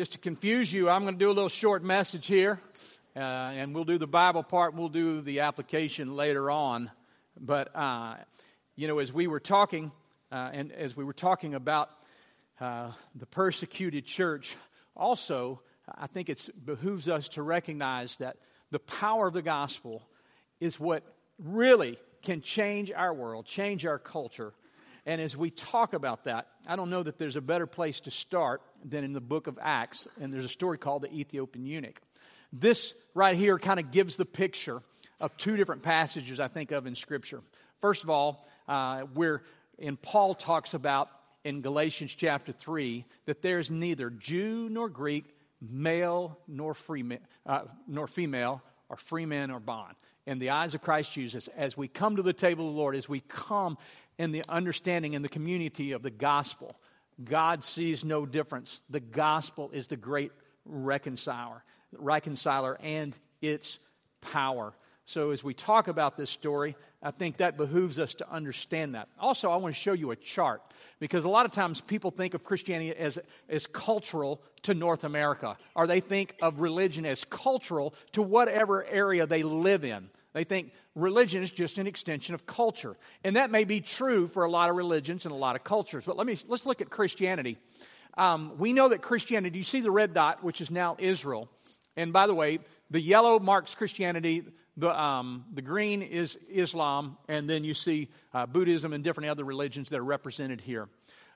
just to confuse you, I'm going to do a little short message here, uh, and we'll do the Bible part, we'll do the application later on. But, uh, you know, as we were talking, uh, and as we were talking about uh, the persecuted church, also, I think it behooves us to recognize that the power of the gospel is what really can change our world, change our culture. And as we talk about that, I don't know that there's a better place to start than in the book of Acts. And there's a story called the Ethiopian eunuch. This right here kind of gives the picture of two different passages I think of in Scripture. First of all, uh, where in Paul talks about in Galatians chapter 3 that there's neither Jew nor Greek, male nor, free, uh, nor female, or free man or bond. In the eyes of Christ Jesus, as we come to the table of the Lord, as we come in the understanding and the community of the gospel, God sees no difference. The gospel is the great reconciler, reconciler and its power. So, as we talk about this story, I think that behooves us to understand that. Also, I want to show you a chart because a lot of times people think of Christianity as, as cultural to North America, or they think of religion as cultural to whatever area they live in. They think religion is just an extension of culture. And that may be true for a lot of religions and a lot of cultures. But let me, let's look at Christianity. Um, we know that Christianity, you see the red dot, which is now Israel. And by the way, the yellow marks Christianity, the, um, the green is Islam, and then you see uh, Buddhism and different other religions that are represented here.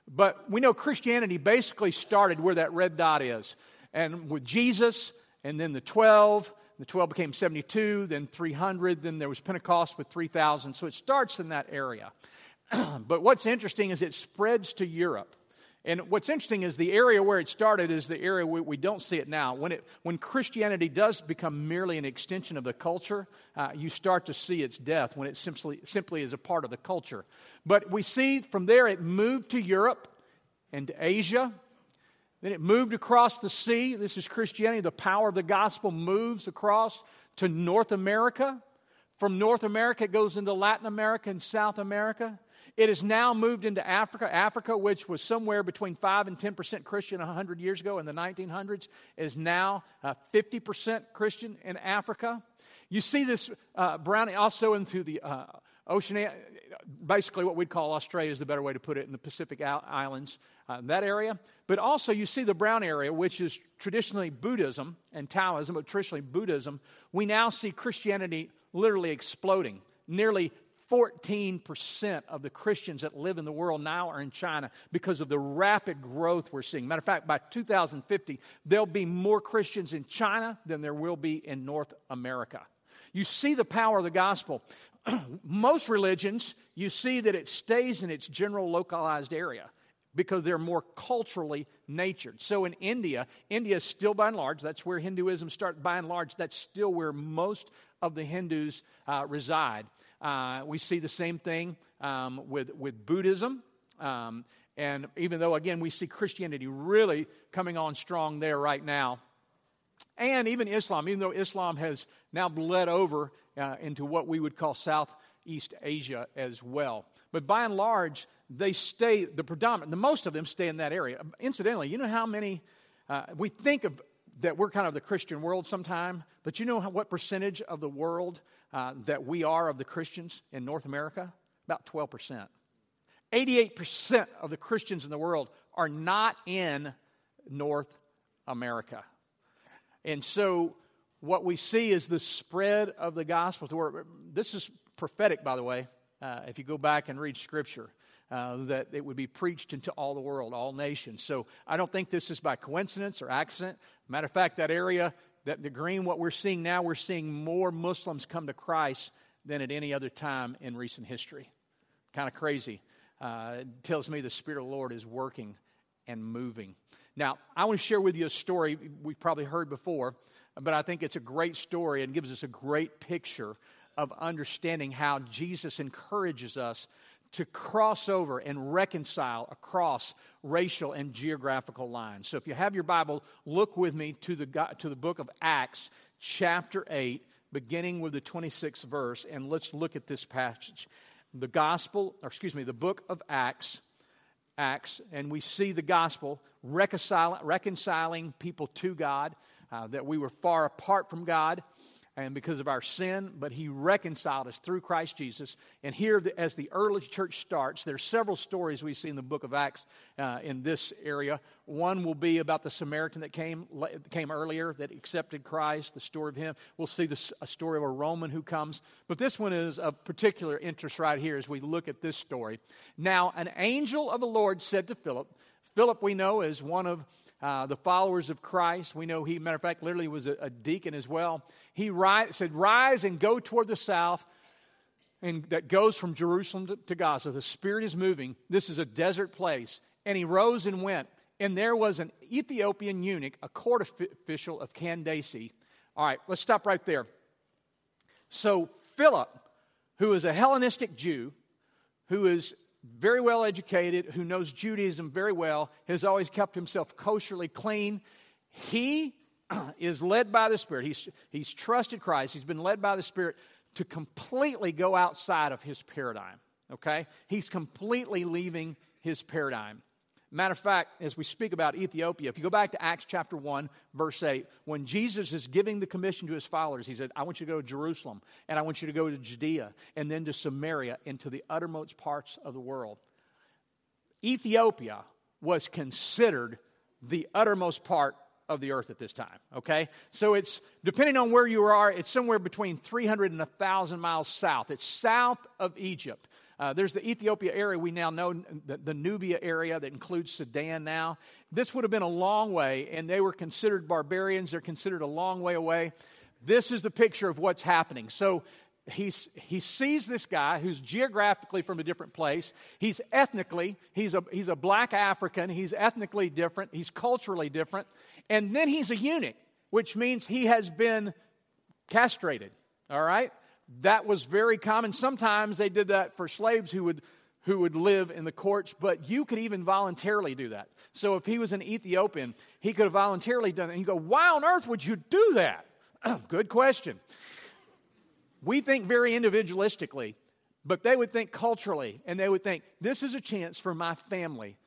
But we know Christianity basically started where that red dot is. And with Jesus, and then the 12, the 12 became 72, then 300, then there was Pentecost with 3,000. So it starts in that area. but what's interesting is it spreads to Europe. And what's interesting is the area where it started is the area we, we don't see it now. When, it, when Christianity does become merely an extension of the culture, uh, you start to see its death when it simply, simply is a part of the culture. But we see from there it moved to Europe and Asia. Then it moved across the sea. This is Christianity. The power of the gospel moves across to North America. From North America, it goes into Latin America and South America. It has now moved into Africa. Africa, which was somewhere between 5 and 10% Christian 100 years ago in the 1900s, is now uh, 50% Christian in Africa. You see this uh, brownie also into the uh, ocean, basically what we'd call Australia is the better way to put it, in the Pacific Islands, uh, that area. But also you see the brown area, which is traditionally Buddhism and Taoism, but traditionally Buddhism. We now see Christianity literally exploding. Nearly 14% of the Christians that live in the world now are in China because of the rapid growth we're seeing. Matter of fact, by 2050, there'll be more Christians in China than there will be in North America. You see the power of the gospel. Most religions, you see that it stays in its general localized area because they're more culturally natured. So in India, India is still by and large, that's where Hinduism started by and large, that's still where most of the Hindus uh, reside. Uh, we see the same thing um, with, with Buddhism. Um, and even though, again, we see Christianity really coming on strong there right now, and even Islam, even though Islam has now bled over uh, into what we would call Southeast Asia as well. But by and large, they stay, the predominant, the most of them stay in that area. Incidentally, you know how many, uh, we think of that we're kind of the Christian world sometime, but you know how, what percentage of the world uh, that we are of the Christians in North America? About 12%. 88% of the Christians in the world are not in North America. And so what we see is the spread of the gospel. This is prophetic, by the way, uh, if you go back and read Scripture. Uh, that it would be preached into all the world, all nations. So I don't think this is by coincidence or accident. Matter of fact, that area, that the green, what we're seeing now, we're seeing more Muslims come to Christ than at any other time in recent history. Kind of crazy. Uh, it tells me the Spirit of the Lord is working and moving. Now, I want to share with you a story we've probably heard before, but I think it's a great story and gives us a great picture of understanding how Jesus encourages us to cross over and reconcile across racial and geographical lines. So if you have your Bible, look with me to the, to the book of Acts, chapter 8, beginning with the 26th verse, and let's look at this passage. The gospel, or excuse me, the book of Acts, Acts, and we see the gospel reconciling, reconciling people to God, uh, that we were far apart from God and because of our sin, but he reconciled us through Christ Jesus. And here, as the early church starts, there are several stories we see in the book of Acts uh, in this area. One will be about the Samaritan that came, came earlier that accepted Christ, the story of him. We'll see this, a story of a Roman who comes. But this one is of particular interest right here as we look at this story. Now, an angel of the Lord said to Philip, Philip, we know, is one of uh, the followers of Christ. We know he, matter of fact, literally was a, a deacon as well. He ri- said, Rise and go toward the south, and that goes from Jerusalem to, to Gaza. The Spirit is moving. This is a desert place. And he rose and went. And there was an Ethiopian eunuch, a court official of Candace. All right, let's stop right there. So, Philip, who is a Hellenistic Jew, who is very well educated, who knows Judaism very well, has always kept himself kosherly clean. He is led by the Spirit. He's, he's trusted Christ. He's been led by the Spirit to completely go outside of his paradigm. Okay? He's completely leaving his paradigm. Matter of fact, as we speak about Ethiopia, if you go back to Acts chapter 1, verse 8, when Jesus is giving the commission to his followers, he said, I want you to go to Jerusalem, and I want you to go to Judea, and then to Samaria, and to the uttermost parts of the world. Ethiopia was considered the uttermost part of the earth at this time, okay? So it's, depending on where you are, it's somewhere between 300 and 1,000 miles south. It's south of Egypt. Uh, there's the Ethiopia area we now know, the, the, Nubia area that includes Sudan now. This would have been a long way, and they were considered barbarians. They're considered a long way away. This is the picture of what's happening. So he's, he sees this guy who's geographically from a different place. He's ethnically, he's a, he's a black African. He's ethnically different. He's culturally different. And then he's a eunuch, which means he has been castrated. All right? That was very common. Sometimes they did that for slaves who would, who would live in the courts, but you could even voluntarily do that. So if he was an Ethiopian, he could have voluntarily done it. And you go, why on earth would you do that? Good question. We think very individualistically, but they would think culturally, and they would think, this is a chance for my family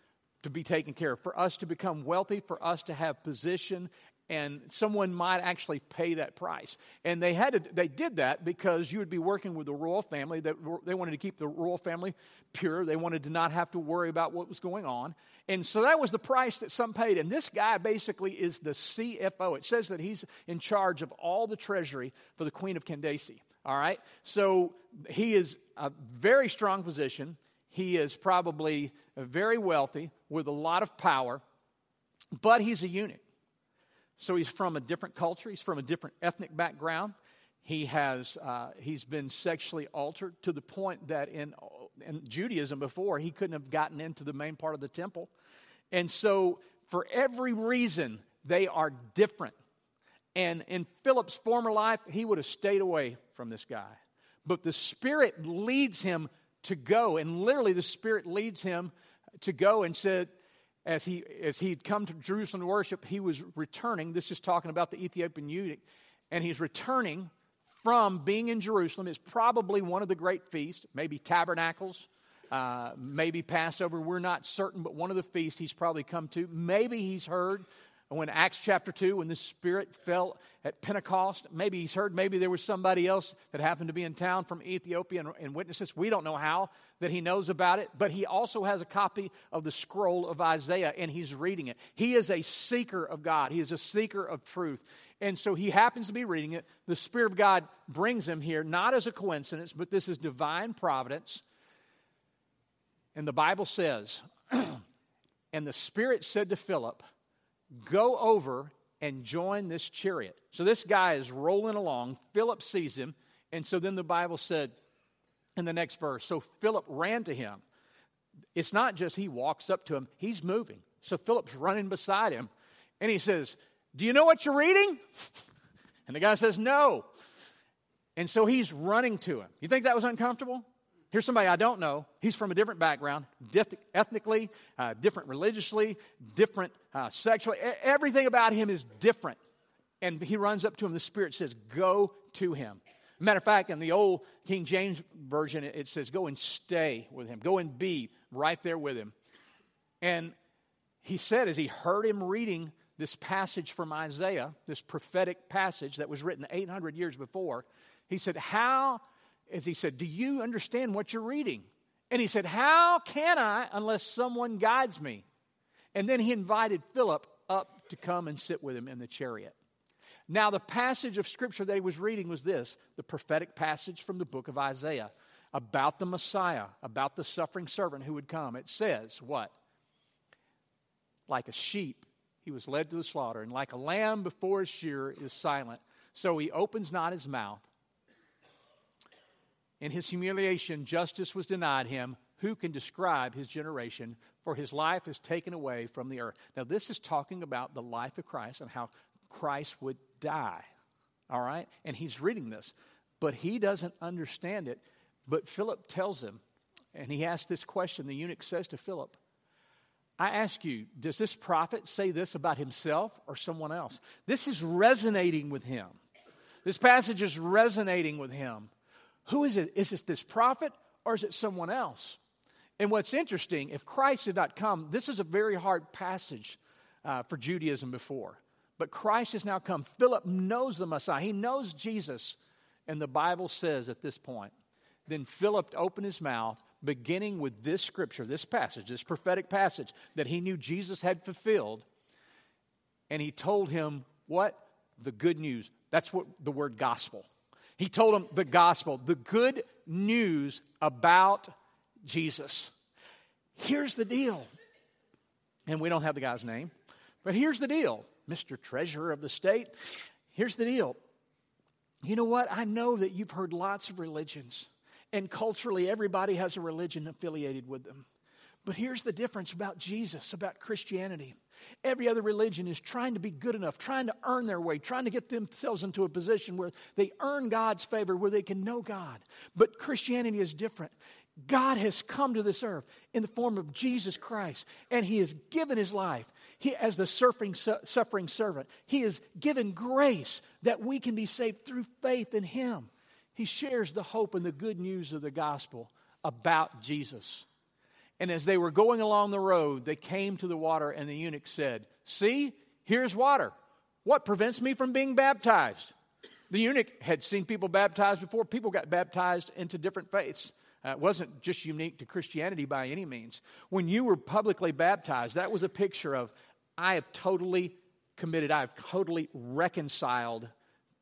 to be taken care of, for us to become wealthy, for us to have position and someone might actually pay that price. And they had to, they did that because you would be working with the royal family. That they wanted to keep the royal family pure. They wanted to not have to worry about what was going on. And so that was the price that some paid. And this guy basically is the CFO. It says that he's in charge of all the treasury for the Queen of Candace. All right, so he is a very strong position. He is probably very wealthy with a lot of power, but he's a eunuch. So he's from a different culture, he's from a different ethnic background. He has, uh, he's been sexually altered to the point that in, in Judaism before, he couldn't have gotten into the main part of the temple. And so, for every reason, they are different. And in Philip's former life, he would have stayed away from this guy. But the Spirit leads him to go. And literally, the Spirit leads him to go and said, as he as he'd come to Jerusalem to worship, he was returning. This is talking about the Ethiopian eunuch, and he's returning from being in Jerusalem. It's probably one of the great feasts, maybe Tabernacles, uh, maybe Passover. We're not certain, but one of the feasts he's probably come to. Maybe he's heard when Acts chapter 2, when the Spirit fell at Pentecost, maybe he's heard, maybe there was somebody else that happened to be in town from Ethiopia and, and witnesses. We don't know how that he knows about it, but he also has a copy of the scroll of Isaiah and he's reading it. He is a seeker of God, he is a seeker of truth. And so he happens to be reading it. The Spirit of God brings him here, not as a coincidence, but this is divine providence. And the Bible says, and the Spirit said to Philip, Go over and join this chariot. So this guy is rolling along. Philip sees him. And so then the Bible said in the next verse so Philip ran to him. It's not just he walks up to him, he's moving. So Philip's running beside him. And he says, Do you know what you're reading? And the guy says, No. And so he's running to him. You think that was uncomfortable? Here's somebody I don't know. He's from a different background, ethnically, uh, different religiously, different uh, sexually. Everything about him is different. And he runs up to him. The Spirit says, Go to him. Matter of fact, in the old King James Version, it says, Go and stay with him. Go and be right there with him. And he said as he heard him reading this passage from Isaiah, this prophetic passage that was written 800 years before, he said, How, as he said, do you understand what you're reading? And he said, How can I unless someone guides me? And then he invited Philip up to come and sit with him in the chariot. Now, the passage of scripture that he was reading was this the prophetic passage from the book of Isaiah about the Messiah, about the suffering servant who would come. It says, What? Like a sheep, he was led to the slaughter, and like a lamb before his shearer is silent, so he opens not his mouth. In his humiliation, justice was denied him. Who can describe his generation? For his life is taken away from the earth. Now, this is talking about the life of Christ and how Christ would die. All right? And he's reading this, but he doesn't understand it. But Philip tells him, and he asks this question. The eunuch says to Philip, I ask you, does this prophet say this about himself or someone else? This is resonating with him. This passage is resonating with him. Who is it? Is it this prophet or is it someone else? And what's interesting, if Christ had not come, this is a very hard passage uh, for Judaism before. But Christ has now come. Philip knows the Messiah, he knows Jesus. And the Bible says at this point, then Philip opened his mouth, beginning with this scripture, this passage, this prophetic passage that he knew Jesus had fulfilled. And he told him what? The good news. That's what the word gospel. He told him the gospel, the good news about Jesus. Here's the deal. And we don't have the guy's name, but here's the deal Mr. Treasurer of the state. Here's the deal. You know what? I know that you've heard lots of religions, and culturally, everybody has a religion affiliated with them. But here's the difference about Jesus, about Christianity. Every other religion is trying to be good enough, trying to earn their way, trying to get themselves into a position where they earn God's favor, where they can know God. But Christianity is different. God has come to this earth in the form of Jesus Christ, and He has given His life. He, as the suffering, suffering servant, He has given grace that we can be saved through faith in Him. He shares the hope and the good news of the gospel about Jesus. And as they were going along the road, they came to the water, and the eunuch said, See, here's water. What prevents me from being baptized? The eunuch had seen people baptized before. People got baptized into different faiths. Uh, it wasn't just unique to Christianity by any means. When you were publicly baptized, that was a picture of, I have totally committed, I have totally reconciled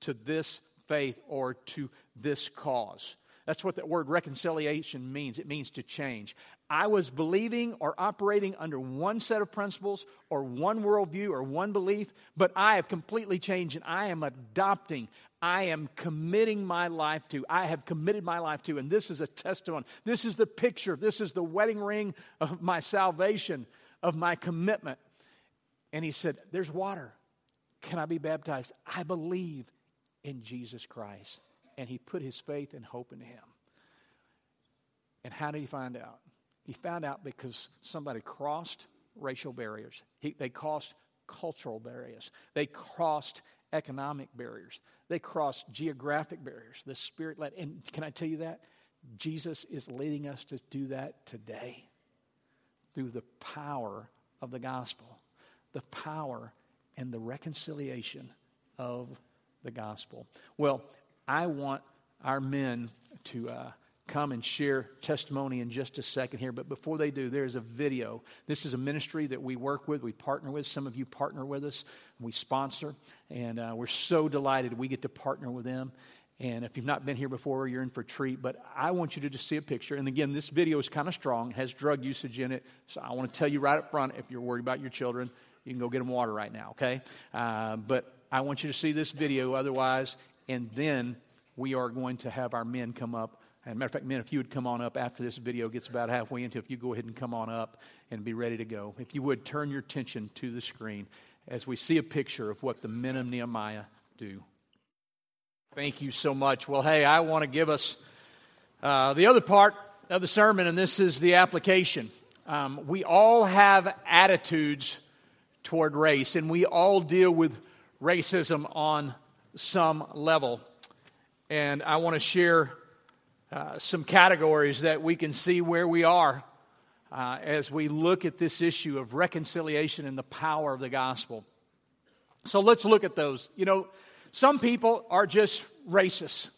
to this faith or to this cause. That's what that word reconciliation means. It means to change. I was believing or operating under one set of principles or one worldview or one belief, but I have completely changed and I am adopting, I am committing my life to, I have committed my life to, and this is a testimony. This is the picture, this is the wedding ring of my salvation, of my commitment. And he said, There's water. Can I be baptized? I believe in Jesus Christ and he put his faith and hope in him. And how did he find out? He found out because somebody crossed racial barriers, he, they crossed cultural barriers, they crossed economic barriers, they crossed geographic barriers. The Spirit led. And can I tell you that? Jesus is leading us to do that today through the power of the gospel, the power and the reconciliation of the gospel. Well, I want our men to uh, come and share testimony in just a second here. But before they do, there's a video. This is a ministry that we work with, we partner with. Some of you partner with us, we sponsor, and uh, we're so delighted we get to partner with them. And if you've not been here before, you're in for a treat. But I want you to just see a picture. And again, this video is kind of strong, has drug usage in it. So I want to tell you right up front if you're worried about your children, you can go get them water right now, okay? Uh, but I want you to see this video. Otherwise, and then we are going to have our men come up. And matter of fact, men, if you would come on up after this video gets about halfway into, if you go ahead and come on up and be ready to go. If you would turn your attention to the screen as we see a picture of what the men of Nehemiah do. Thank you so much. Well, hey, I want to give us uh, the other part of the sermon, and this is the application. Um, we all have attitudes toward race, and we all deal with racism on some level. And I want to share uh, some categories that we can see where we are uh, as we look at this issue of reconciliation and the power of the gospel. So let's look at those. You know, some people are just racist.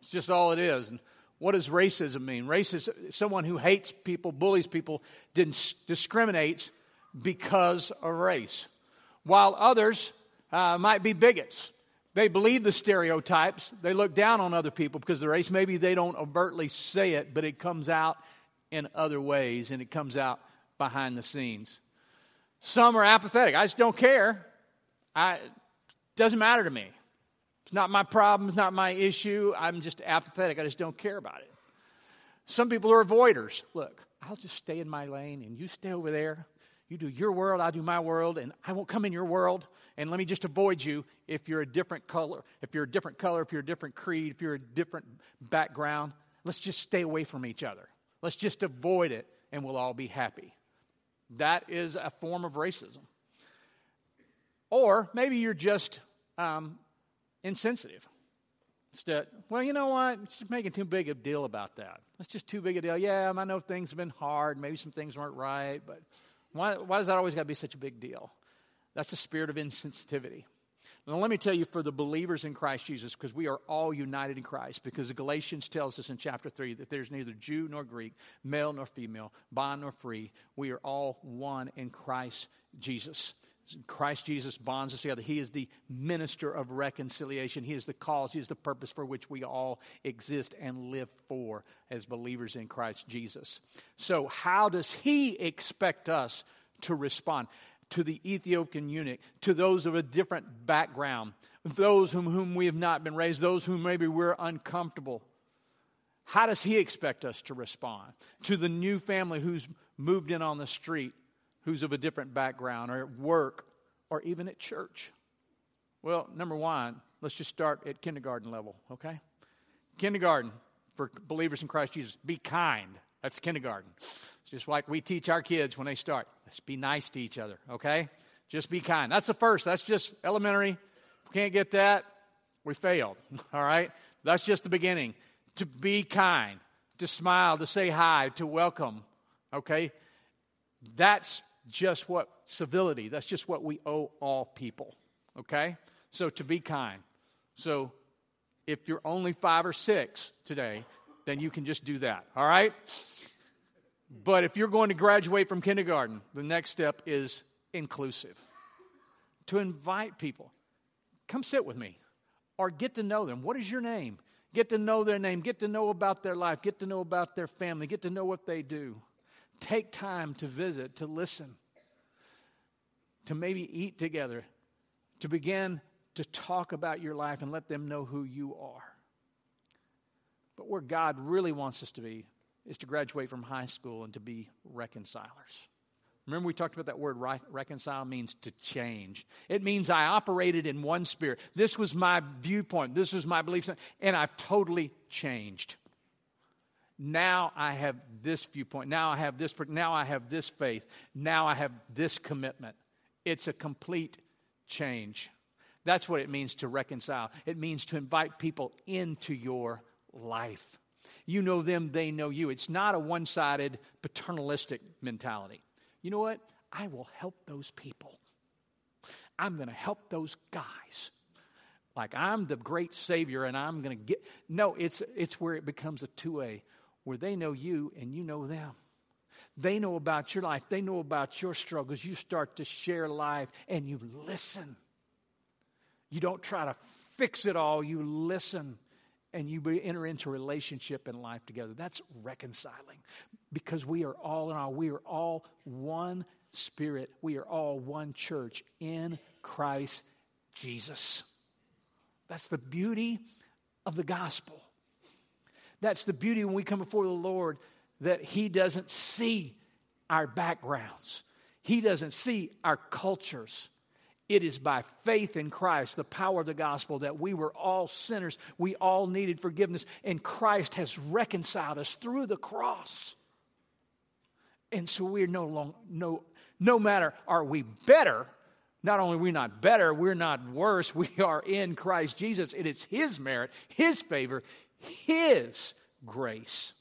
It's just all it is. And what does racism mean? Racism is someone who hates people, bullies people, discriminates because of race. While others uh, might be bigots. They believe the stereotypes. They look down on other people because of the race. Maybe they don't overtly say it, but it comes out in other ways and it comes out behind the scenes. Some are apathetic. I just don't care. I, it doesn't matter to me. It's not my problem. It's not my issue. I'm just apathetic. I just don't care about it. Some people are avoiders. Look, I'll just stay in my lane and you stay over there. You do your world, I'll do my world, and I won't come in your world. And let me just avoid you if you're a different color, if you're a different color, if you're a different creed, if you're a different background. Let's just stay away from each other. Let's just avoid it, and we'll all be happy. That is a form of racism. Or maybe you're just um, insensitive. Instead, well, you know what? It's just making too big a deal about that. It's just too big a deal. Yeah, I know things have been hard. Maybe some things weren't right, but why, why does that always got to be such a big deal? That's the spirit of insensitivity. Now, let me tell you for the believers in Christ Jesus, because we are all united in Christ, because Galatians tells us in chapter 3 that there's neither Jew nor Greek, male nor female, bond nor free. We are all one in Christ Jesus. Christ Jesus bonds us together. He is the minister of reconciliation. He is the cause, He is the purpose for which we all exist and live for as believers in Christ Jesus. So, how does He expect us to respond? To the Ethiopian eunuch, to those of a different background, those whom, whom we have not been raised, those whom maybe we're uncomfortable. How does he expect us to respond? To the new family who's moved in on the street, who's of a different background or at work or even at church? Well, number one, let's just start at kindergarten level, okay? Kindergarten for believers in Christ Jesus, be kind. That's kindergarten. It's just like we teach our kids when they start. Let's be nice to each other, okay? Just be kind. That's the first. That's just elementary. If we can't get that, we failed, all right? That's just the beginning. To be kind, to smile, to say hi, to welcome, okay? That's just what civility, that's just what we owe all people. Okay? So to be kind. So if you're only five or six today, then you can just do that. All right? But if you're going to graduate from kindergarten, the next step is inclusive. To invite people, come sit with me or get to know them. What is your name? Get to know their name, get to know about their life, get to know about their family, get to know what they do. Take time to visit, to listen, to maybe eat together, to begin to talk about your life and let them know who you are. But where God really wants us to be is to graduate from high school and to be reconcilers. Remember, we talked about that word reconcile means to change. It means I operated in one spirit. This was my viewpoint, this was my belief, and I've totally changed. Now I have this viewpoint. Now I have this. Now I have this faith. Now I have this commitment. It's a complete change. That's what it means to reconcile. It means to invite people into your life. You know them, they know you. It's not a one sided paternalistic mentality. You know what? I will help those people. I'm going to help those guys. Like I'm the great savior and I'm going to get. No, it's, it's where it becomes a two way where they know you and you know them. They know about your life, they know about your struggles. You start to share life and you listen. You don't try to fix it all, you listen and you enter into relationship and life together. That's reconciling because we are all in all, we are all one spirit, we are all one church in Christ Jesus. That's the beauty of the gospel. That's the beauty when we come before the Lord that He doesn't see our backgrounds, He doesn't see our cultures. It is by faith in Christ, the power of the gospel, that we were all sinners. We all needed forgiveness, and Christ has reconciled us through the cross. And so we're no longer, no, no matter are we better, not only are we not better, we're not worse, we are in Christ Jesus. It is His merit, His favor, His grace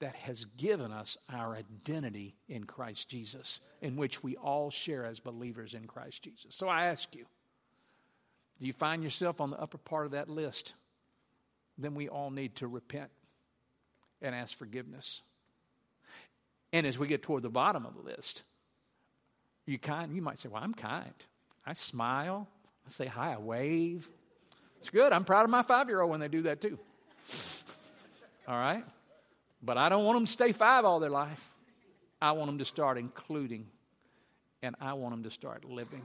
that has given us our identity in Christ Jesus, in which we all share as believers in Christ Jesus. So I ask you, do you find yourself on the upper part of that list? Then we all need to repent and ask forgiveness. And as we get toward the bottom of the list, you kind you might say, Well, I'm kind. I smile, I say hi, I wave. It's good. I'm proud of my five year old when they do that too. all right? But I don't want them to stay five all their life. I want them to start including, and I want them to start living,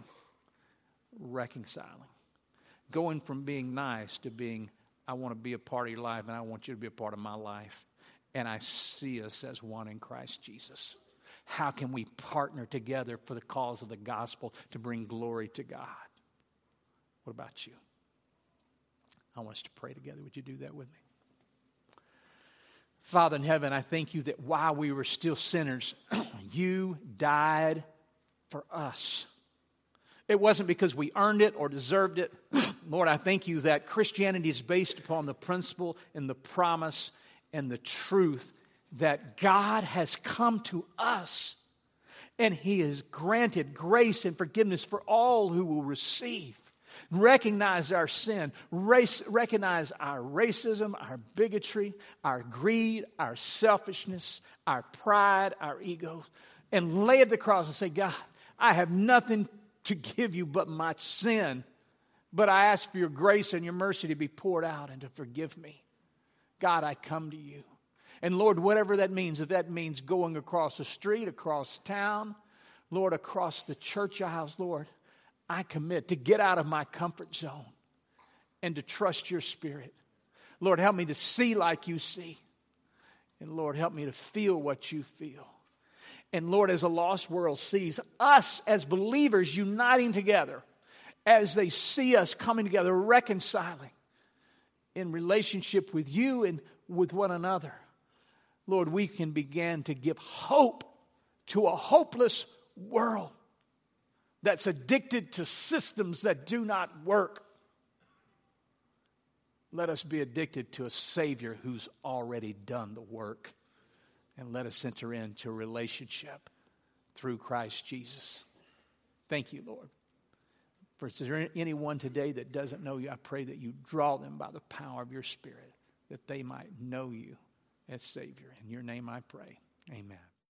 reconciling, going from being nice to being, I want to be a part of your life, and I want you to be a part of my life. And I see us as one in Christ Jesus. How can we partner together for the cause of the gospel to bring glory to God? What about you? I want us to pray together. Would you do that with me? Father in heaven, I thank you that while we were still sinners, you died for us. It wasn't because we earned it or deserved it. Lord, I thank you that Christianity is based upon the principle and the promise and the truth that God has come to us and He has granted grace and forgiveness for all who will receive recognize our sin, race, recognize our racism, our bigotry, our greed, our selfishness, our pride, our ego, and lay at the cross and say, God, I have nothing to give you but my sin, but I ask for your grace and your mercy to be poured out and to forgive me. God, I come to you. And Lord, whatever that means, if that means going across the street, across town, Lord, across the church aisles, Lord, I commit to get out of my comfort zone and to trust your spirit. Lord, help me to see like you see. And Lord, help me to feel what you feel. And Lord, as a lost world sees us as believers uniting together, as they see us coming together, reconciling in relationship with you and with one another, Lord, we can begin to give hope to a hopeless world that's addicted to systems that do not work. Let us be addicted to a Savior who's already done the work. And let us enter into a relationship through Christ Jesus. Thank you, Lord. For is there anyone today that doesn't know you, I pray that you draw them by the power of your Spirit, that they might know you as Savior. In your name I pray. Amen.